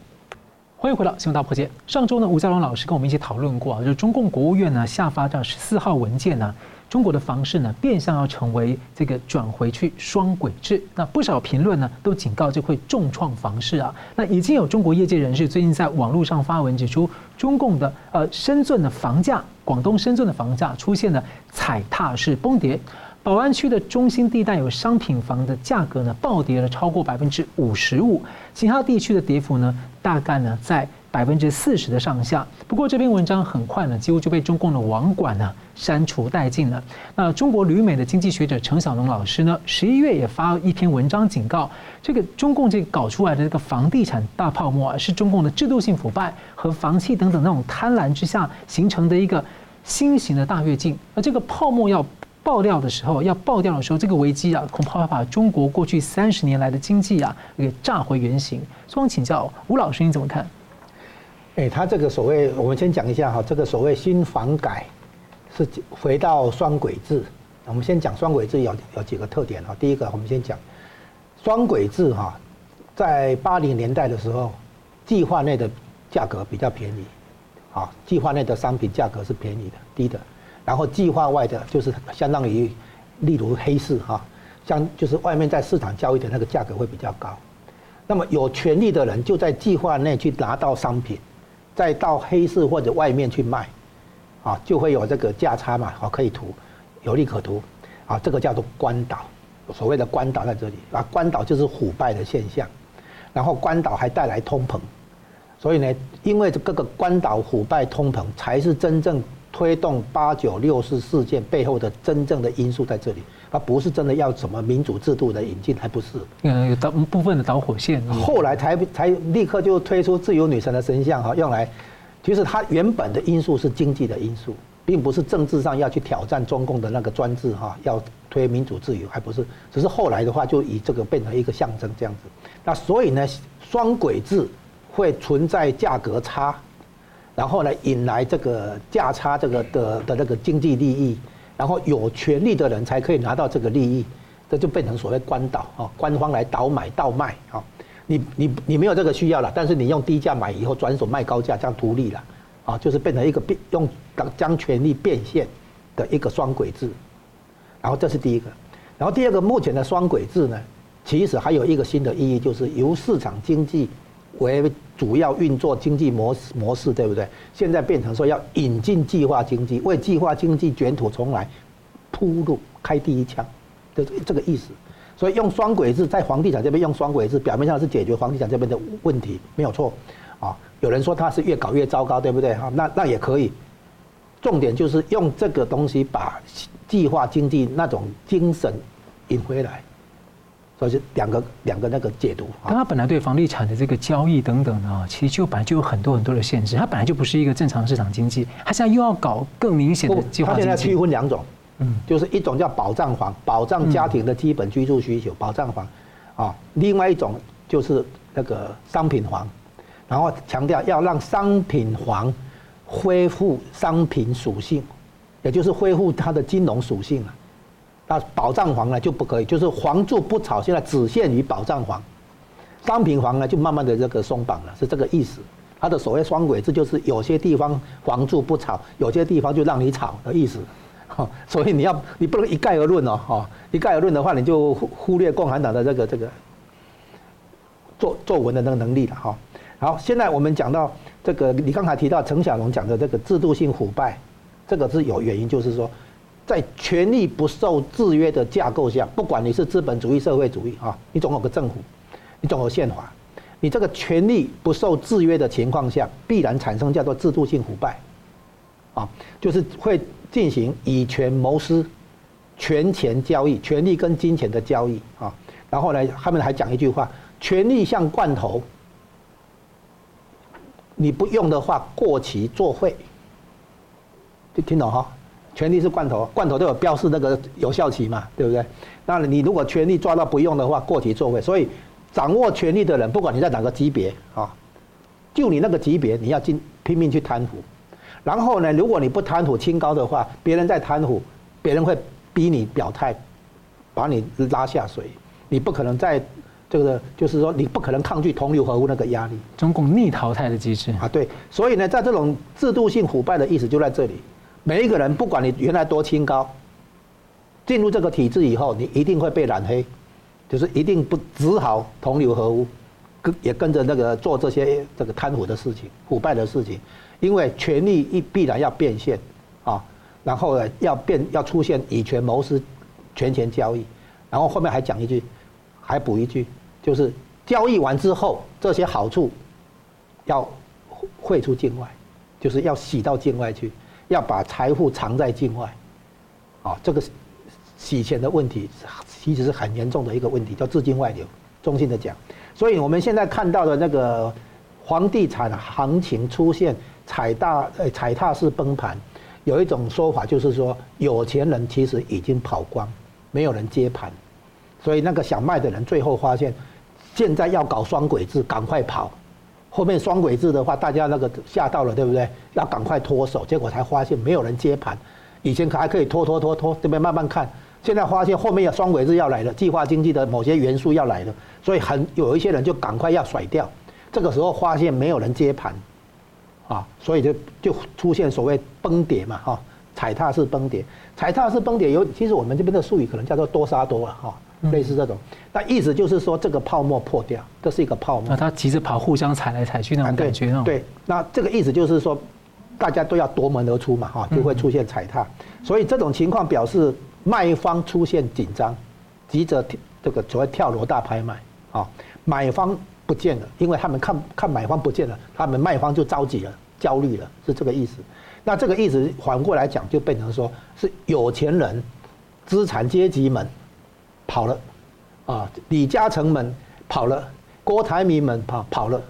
欢迎回到新闻大破解。上周呢，吴家龙老师跟我们一起讨论过啊，就是中共国务院呢下发这十四号文件呢。中国的房市呢，变相要成为这个转回去双轨制。那不少评论呢，都警告这会重创房市啊。那已经有中国业界人士最近在网络上发文指出，中共的呃深圳的房价，广东深圳的房价出现了踩踏式崩跌。宝安区的中心地带有商品房的价格呢，暴跌了超过百分之五十五。其他地区的跌幅呢，大概呢在。百分之四十的上下，不过这篇文章很快呢，几乎就被中共的网管呢删除殆尽了。那中国旅美的经济学者程小龙老师呢，十一月也发了一篇文章警告，这个中共这搞出来的这个房地产大泡沫啊，是中共的制度性腐败和房企等等那种贪婪之下形成的一个新型的大跃进。而这个泡沫要爆掉的时候，要爆掉的时候，这个危机啊，恐怕会把中国过去三十年来的经济啊给炸回原形。所以我请教吴老师，你怎么看？哎，他这个所谓，我们先讲一下哈，这个所谓新房改是回到双轨制。我们先讲双轨制有有几个特点哈。第一个，我们先讲双轨制哈，在八零年代的时候，计划内的价格比较便宜，啊，计划内的商品价格是便宜的、低的，然后计划外的就是相当于，例如黑市哈，像就是外面在市场交易的那个价格会比较高。那么有权利的人就在计划内去拿到商品。再到黑市或者外面去卖，啊，就会有这个价差嘛，好，可以图，有利可图，啊，这个叫做关岛，所谓的关岛在这里，啊，关岛就是腐败的现象，然后关岛还带来通膨，所以呢，因为这个关岛腐败通膨才是真正推动八九六四事件背后的真正的因素在这里。它不是真的要什么民主制度的引进，还不是。嗯，有导部分的导火线。后来才才立刻就推出自由女神的神像哈，用来，其实它原本的因素是经济的因素，并不是政治上要去挑战中共的那个专制哈，要推民主自由，还不是。只是后来的话，就以这个变成一个象征这样子。那所以呢，双轨制会存在价格差，然后呢，引来这个价差这个的的那个经济利益。然后有权利的人才可以拿到这个利益，这就变成所谓官倒啊，官方来倒买倒卖啊，你你你没有这个需要了，但是你用低价买以后转手卖高价，这样图利了啊，就是变成一个变用将权力变现的一个双轨制，然后这是第一个，然后第二个目前的双轨制呢，其实还有一个新的意义，就是由市场经济为主要运作经济模模式，对不对？现在变成说要引进计划经济，为计划经济卷土重来铺路，开第一枪，这这个意思。所以用双轨制在房地产这边用双轨制，表面上是解决房地产这边的问题，没有错啊。有人说它是越搞越糟糕，对不对？哈，那那也可以。重点就是用这个东西把计划经济那种精神引回来。所以是两个两个那个解读。但他本来对房地产的这个交易等等啊，其实就本来就有很多很多的限制。它本来就不是一个正常市场经济，它现在又要搞更明显的计划经济。它现在区分两种，嗯，就是一种叫保障房，保障家庭的基本居住需求，保障房，啊，另外一种就是那个商品房，然后强调要让商品房恢复商品属性，也就是恢复它的金融属性了。那保障房呢就不可以，就是房住不炒，现在只限于保障房，商品房呢就慢慢的这个松绑了，是这个意思。它的所谓双轨制就是有些地方房住不炒，有些地方就让你炒的意思。所以你要你不能一概而论哦，哈，一概而论的话，你就忽忽略共产党的这个这个作作文的那个能力了哈。好，现在我们讲到这个，你刚才提到陈小龙讲的这个制度性腐败，这个是有原因，就是说。在权力不受制约的架构下，不管你是资本主义、社会主义啊，你总有个政府，你总有宪法，你这个权力不受制约的情况下，必然产生叫做制度性腐败，啊，就是会进行以权谋私、权钱交易、权力跟金钱的交易啊。然后呢，他们还讲一句话：权力像罐头，你不用的话，过期作废。听听懂哈？权力是罐头，罐头都有标示那个有效期嘛，对不对？那你如果权力抓到不用的话，过期作废。所以掌握权力的人，不管你在哪个级别啊，就你那个级别，你要尽拼命去贪腐。然后呢，如果你不贪腐清高的话，别人在贪腐，别人会逼你表态，把你拉下水。你不可能在这个，就是说你不可能抗拒同流合污那个压力。中共逆淘汰的机制啊，对。所以呢，在这种制度性腐败的意思就在这里。每一个人，不管你原来多清高，进入这个体制以后，你一定会被染黑，就是一定不只好同流合污，跟也跟着那个做这些这个贪腐的事情、腐败的事情，因为权力一必然要变现啊，然后呢要变要出现以权谋私、权钱交易，然后后面还讲一句，还补一句，就是交易完之后，这些好处要汇出境外，就是要洗到境外去。要把财富藏在境外，啊，这个洗钱的问题其实是很严重的一个问题，叫资金外流。中性的讲，所以我们现在看到的那个房地产行情出现踩大呃踩踏式崩盘，有一种说法就是说有钱人其实已经跑光，没有人接盘，所以那个想卖的人最后发现，现在要搞双轨制，赶快跑。后面双轨制的话，大家那个吓到了，对不对？要赶快脱手，结果才发现没有人接盘。以前还可以拖拖拖拖，这边慢慢看，现在发现后面有双轨制要来了，计划经济的某些元素要来了，所以很有一些人就赶快要甩掉。这个时候发现没有人接盘，啊，所以就就出现所谓崩跌嘛，哈，踩踏式崩跌，踩踏式崩跌有，其实我们这边的术语可能叫做多杀多了，哈。类似这种，那意思就是说这个泡沫破掉，这是一个泡沫。那他急着跑，互相踩来踩去那种感觉那种。对，那这个意思就是说，大家都要夺门而出嘛，哈，就会出现踩踏。所以这种情况表示卖方出现紧张，急着这个所谓跳楼大拍卖啊，买方不见了，因为他们看看买方不见了，他们卖方就着急了，焦虑了，是这个意思。那这个意思反过来讲，就变成说是有钱人、资产阶级们。跑了，啊，李嘉诚们跑了，郭台铭们跑跑了，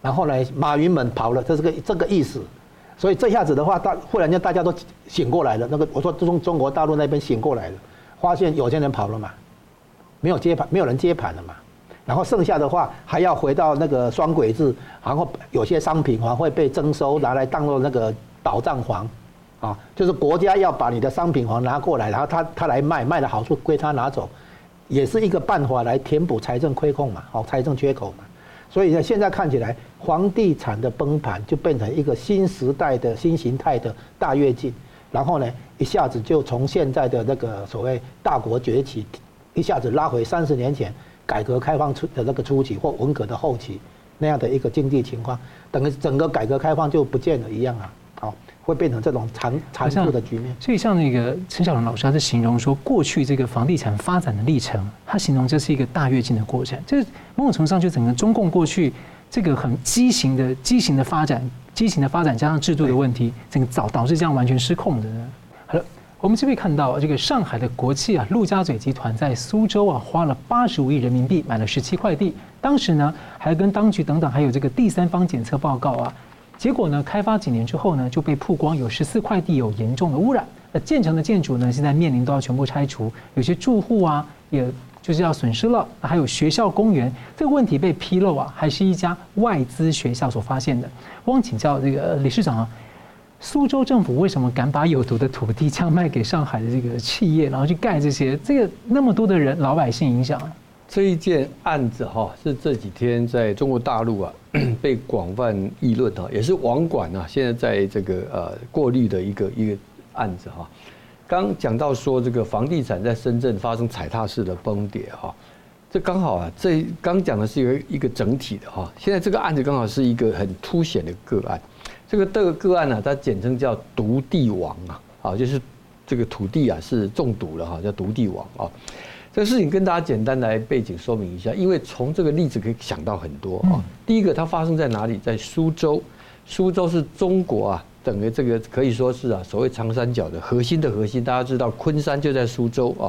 然后呢，马云们跑了，这是个这个意思。所以这下子的话，大忽然间大家都醒过来了。那个我说中中国大陆那边醒过来了，发现有些人跑了嘛，没有接盘，没有人接盘了嘛。然后剩下的话还要回到那个双轨制，然后有些商品还会被征收，拿来当做那个保障房，啊，就是国家要把你的商品房拿过来，然后他他来卖，卖的好处归他拿走。也是一个办法来填补财政亏空嘛，好，财政缺口嘛，所以呢，现在看起来房地产的崩盘就变成一个新时代的新形态的大跃进，然后呢，一下子就从现在的那个所谓大国崛起，一下子拉回三十年前改革开放初的那个初期或文革的后期那样的一个经济情况，等于整个改革开放就不见了一样啊，会变成这种残残酷的局面。所以像那个陈小龙老师，他是形容说，过去这个房地产发展的历程，他形容这是一个大跃进的过程。这某种程度上，就整个中共过去这个很畸形的畸形的发展，畸形的发展加上制度的问题，整个导导致这样完全失控的。好了，我们这边看到这个上海的国企啊，陆家嘴集团在苏州啊，花了八十五亿人民币买了十七块地，当时呢还跟当局等等，还有这个第三方检测报告啊。结果呢，开发几年之后呢，就被曝光有十四块地有严重的污染。那建成的建筑呢，现在面临都要全部拆除，有些住户啊，也就是要损失了。还有学校、公园，这个问题被披露啊，还是一家外资学校所发现的。我想请教这个理事长啊，苏州政府为什么敢把有毒的土地这样卖给上海的这个企业，然后去盖这些？这个那么多的人，老百姓影响。这一件案子哈，是这几天在中国大陆啊被广泛议论哈，也是网管啊现在在这个呃过滤的一个一个案子哈。刚讲到说这个房地产在深圳发生踩踏式的崩跌哈，这刚好啊，这刚讲的是一个一个整体的哈，现在这个案子刚好是一个很凸显的个案。这个这个个案呢，它简称叫“毒地王”啊，啊就是这个土地啊是中毒了哈，叫毒地王啊。这个事情跟大家简单来背景说明一下，因为从这个例子可以想到很多啊。第一个，它发生在哪里？在苏州，苏州是中国啊，等于这个可以说是啊，所谓长三角的核心的核心。大家知道昆山就在苏州啊。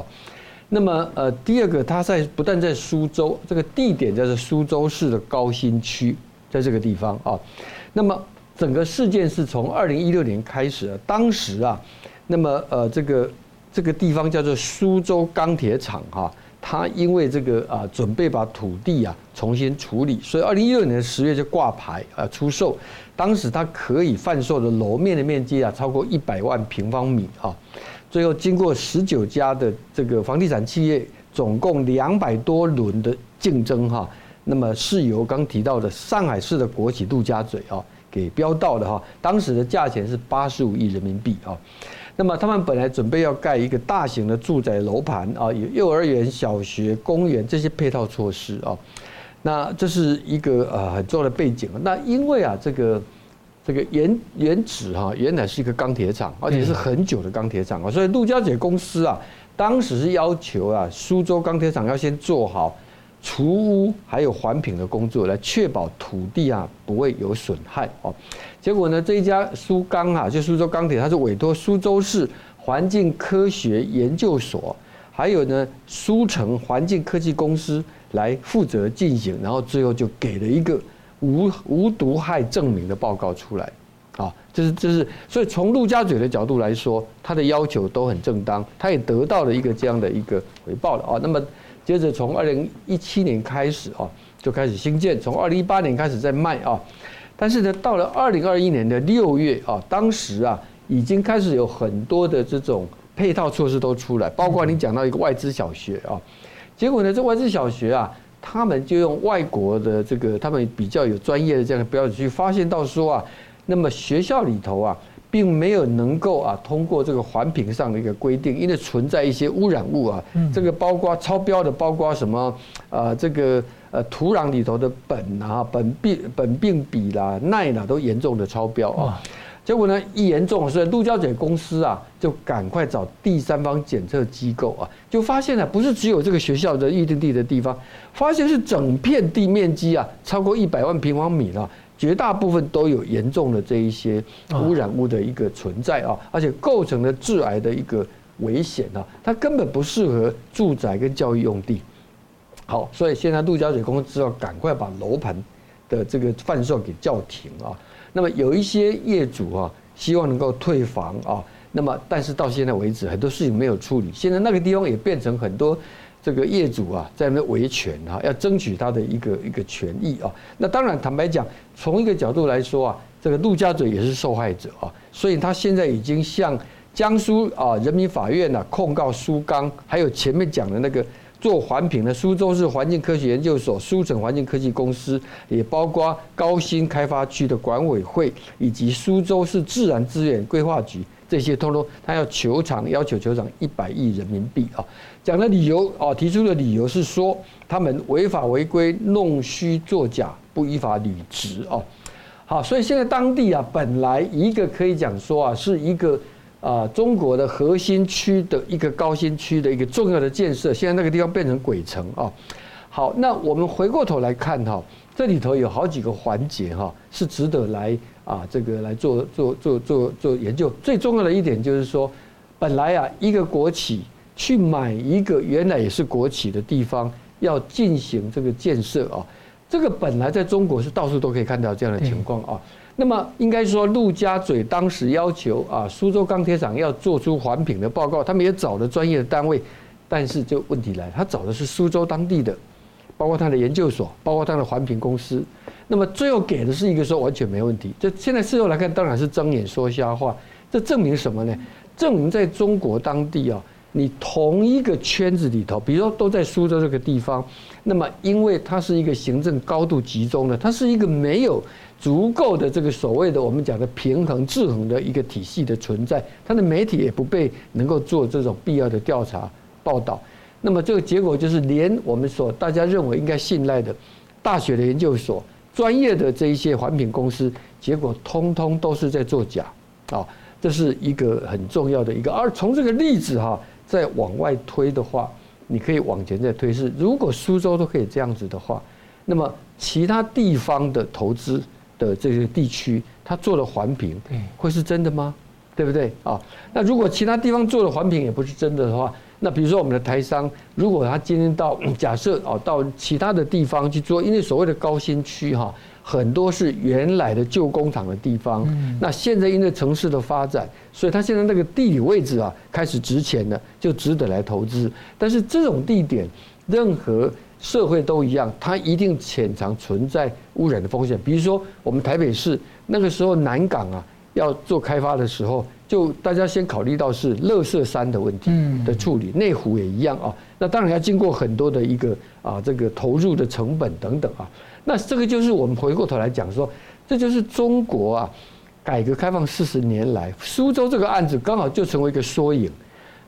那么呃，第二个，它在不但在苏州，这个地点叫做苏州市的高新区，在这个地方啊。那么整个事件是从二零一六年开始，当时啊，那么呃这个。这个地方叫做苏州钢铁厂哈，他因为这个啊准备把土地啊重新处理，所以二零一六年十月就挂牌啊出售。当时他可以贩售的楼面的面积啊超过一百万平方米哈。最后经过十九家的这个房地产企业，总共两百多轮的竞争哈，那么是由刚提到的上海市的国企陆家嘴啊给标到的哈。当时的价钱是八十五亿人民币啊。那么他们本来准备要盖一个大型的住宅楼盘啊，有幼儿园、小学、公园这些配套措施啊。那这是一个呃很重要的背景。那因为啊，这个这个原原址哈，原来是一个钢铁厂，而且是很久的钢铁厂啊，所以陆家嘴公司啊，当时是要求啊，苏州钢铁厂要先做好。除污还有环评的工作，来确保土地啊不会有损害哦。结果呢，这一家苏钢啊，就苏州钢铁，它是委托苏州市环境科学研究所，还有呢苏城环境科技公司来负责进行，然后最后就给了一个无无毒害证明的报告出来啊。这是这是，所以从陆家嘴的角度来说，他的要求都很正当，他也得到了一个这样的一个回报了啊。那么。接着从二零一七年开始啊，就开始新建，从二零一八年开始在卖啊，但是呢，到了二零二一年的六月啊，当时啊，已经开始有很多的这种配套措施都出来，包括你讲到一个外资小学啊，结果呢，这外资小学啊，他们就用外国的这个他们比较有专业的这样的标准去发现到说啊，那么学校里头啊。并没有能够啊通过这个环评上的一个规定，因为存在一些污染物啊，这个包括超标的，包括什么啊这个呃土壤里头的苯啊、苯并苯并芘啦、耐啦都严重的超标啊。结果呢一严重，所以陆家嘴公司啊就赶快找第三方检测机构啊，就发现了不是只有这个学校的预定地的地方，发现是整片地面积啊超过一百万平方米了。绝大部分都有严重的这一些污染物的一个存在啊，而且构成了致癌的一个危险啊，它根本不适合住宅跟教育用地。好，所以现在陆家嘴公司只好赶快把楼盘的这个贩售给叫停啊。那么有一些业主啊，希望能够退房啊，那么但是到现在为止很多事情没有处理，现在那个地方也变成很多。这个业主啊，在那维权啊，要争取他的一个一个权益啊。那当然，坦白讲，从一个角度来说啊，这个陆家嘴也是受害者啊。所以他现在已经向江苏啊人民法院啊控告苏钢，还有前面讲的那个做环评的苏州市环境科学研究所、苏城环境科技公司，也包括高新开发区的管委会以及苏州市自然资源规划局。这些通通，他要求偿，要求求偿一百亿人民币啊！讲的理由啊，提出的理由是说，他们违法违规、弄虚作假、不依法履职啊。好，所以现在当地啊，本来一个可以讲说啊，是一个啊中国的核心区的一个高新区的一个重要的建设，现在那个地方变成鬼城啊。好，那我们回过头来看哈，这里头有好几个环节哈，是值得来。啊，这个来做做做做做研究，最重要的一点就是说，本来啊，一个国企去买一个原来也是国企的地方，要进行这个建设啊，这个本来在中国是到处都可以看到这样的情况啊。那么应该说，陆家嘴当时要求啊，苏州钢铁厂要做出环评的报告，他们也找了专业的单位，但是就问题来了，他找的是苏州当地的，包括他的研究所，包括他的环评公司。那么最后给的是一个说完全没问题，这现在事后来看当然是睁眼说瞎话，这证明什么呢？证明在中国当地啊，你同一个圈子里头，比如说都在苏州这个地方，那么因为它是一个行政高度集中的，它是一个没有足够的这个所谓的我们讲的平衡制衡的一个体系的存在，它的媒体也不被能够做这种必要的调查报道，那么这个结果就是连我们所大家认为应该信赖的大学的研究所。专业的这一些环评公司，结果通通都是在作假，啊，这是一个很重要的一个。而从这个例子哈，再往外推的话，你可以往前再推是，如果苏州都可以这样子的话，那么其他地方的投资的这些地区，它做了环评，会是真的吗？对不对啊？那如果其他地方做的环评也不是真的的话，那比如说我们的台商，如果他今天到假设哦到其他的地方去做，因为所谓的高新区哈，很多是原来的旧工厂的地方，那现在因为城市的发展，所以它现在那个地理位置啊开始值钱了，就值得来投资。但是这种地点，任何社会都一样，它一定潜藏存在污染的风险。比如说我们台北市那个时候南港啊。要做开发的时候，就大家先考虑到是乐色山的问题的处理，内湖也一样啊。那当然要经过很多的一个啊这个投入的成本等等啊。那这个就是我们回过头来讲说，这就是中国啊改革开放四十年来，苏州这个案子刚好就成为一个缩影。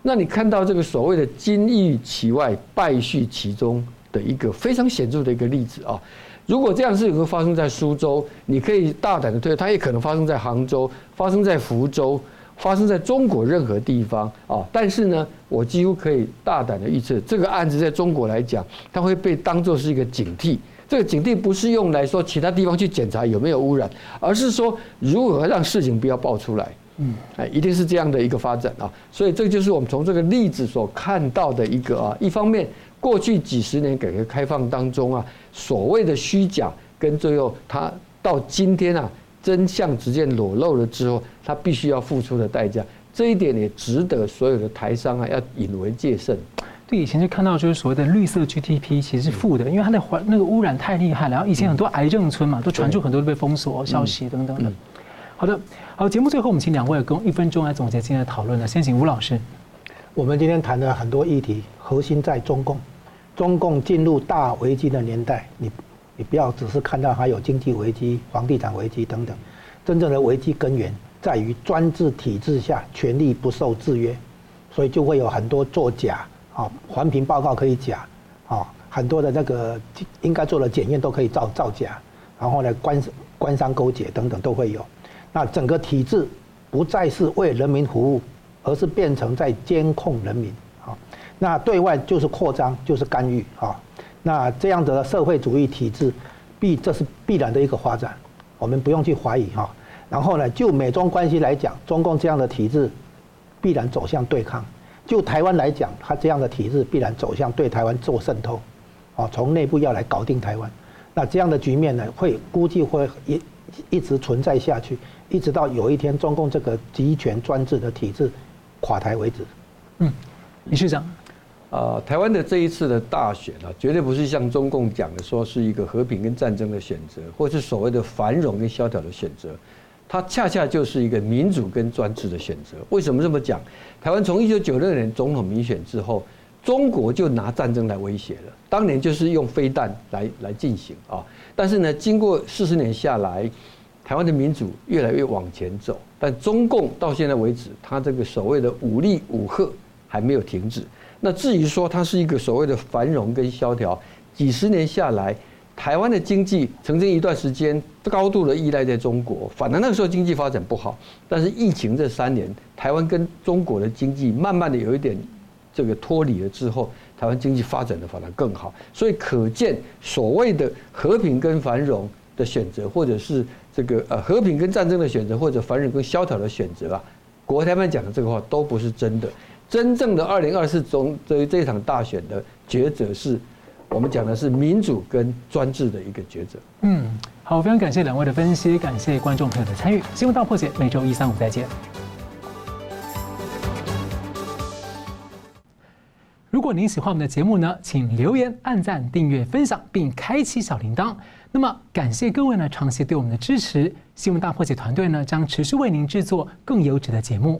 那你看到这个所谓的金玉其外，败絮其中的一个非常显著的一个例子啊。如果这样的事情会发生在苏州，你可以大胆的推，它也可能发生在杭州、发生在福州、发生在中国任何地方啊。但是呢，我几乎可以大胆的预测，这个案子在中国来讲，它会被当作是一个警惕。这个警惕不是用来说其他地方去检查有没有污染，而是说如何让事情不要爆出来。嗯，哎，一定是这样的一个发展啊。所以这就是我们从这个例子所看到的一个啊，一方面。过去几十年改革开放当中啊，所谓的虚假跟最后他到今天啊，真相逐渐裸露了之后，他必须要付出的代价，这一点也值得所有的台商啊要引为戒慎。对，以前就看到就是所谓的绿色 GDP 其实是负的，因为它的环那个污染太厉害了。然后以前很多癌症村嘛，都传出很多被封锁消息等等的。好的，好，节目最后我们请两位共一分钟来总结今天的讨论呢。先请吴老师。我们今天谈的很多议题，核心在中共。中共进入大危机的年代，你你不要只是看到还有经济危机、房地产危机等等，真正的危机根源在于专制体制下权力不受制约，所以就会有很多作假啊，环评报告可以假啊，很多的那个应该做的检验都可以造造假，然后呢，官官商勾结等等都会有，那整个体制不再是为人民服务，而是变成在监控人民。啊那对外就是扩张，就是干预啊。那这样的社会主义体制，必这是必然的一个发展，我们不用去怀疑哈。然后呢，就美中关系来讲，中共这样的体制必然走向对抗；就台湾来讲，它这样的体制必然走向对台湾做渗透，啊，从内部要来搞定台湾。那这样的局面呢，会估计会一一直存在下去，一直到有一天中共这个集权专制的体制垮台为止。嗯，李市长。啊，台湾的这一次的大选啊，绝对不是像中共讲的说是一个和平跟战争的选择，或是所谓的繁荣跟萧条的选择，它恰恰就是一个民主跟专制的选择。为什么这么讲？台湾从一九九六年总统民选之后，中国就拿战争来威胁了，当年就是用飞弹来来进行啊。但是呢，经过四十年下来，台湾的民主越来越往前走，但中共到现在为止，它这个所谓的武力武吓还没有停止。那至于说它是一个所谓的繁荣跟萧条，几十年下来，台湾的经济曾经一段时间高度的依赖在中国，反正那个时候经济发展不好。但是疫情这三年，台湾跟中国的经济慢慢的有一点这个脱离了之后，台湾经济发展的反而更好。所以可见所谓的和平跟繁荣的选择，或者是这个呃和平跟战争的选择，或者繁荣跟萧条的选择啊，国台办讲的这个话都不是真的。真正的二零二四中这这场大选的抉择是，我们讲的是民主跟专制的一个抉择。嗯，好，非常感谢两位的分析，感谢观众朋友的参与。新闻大破解每周一、三、五再见。如果您喜欢我们的节目呢，请留言、按赞、订阅、分享，并开启小铃铛。那么，感谢各位呢长期对我们的支持。新闻大破解团队呢将持续为您制作更优质的节目。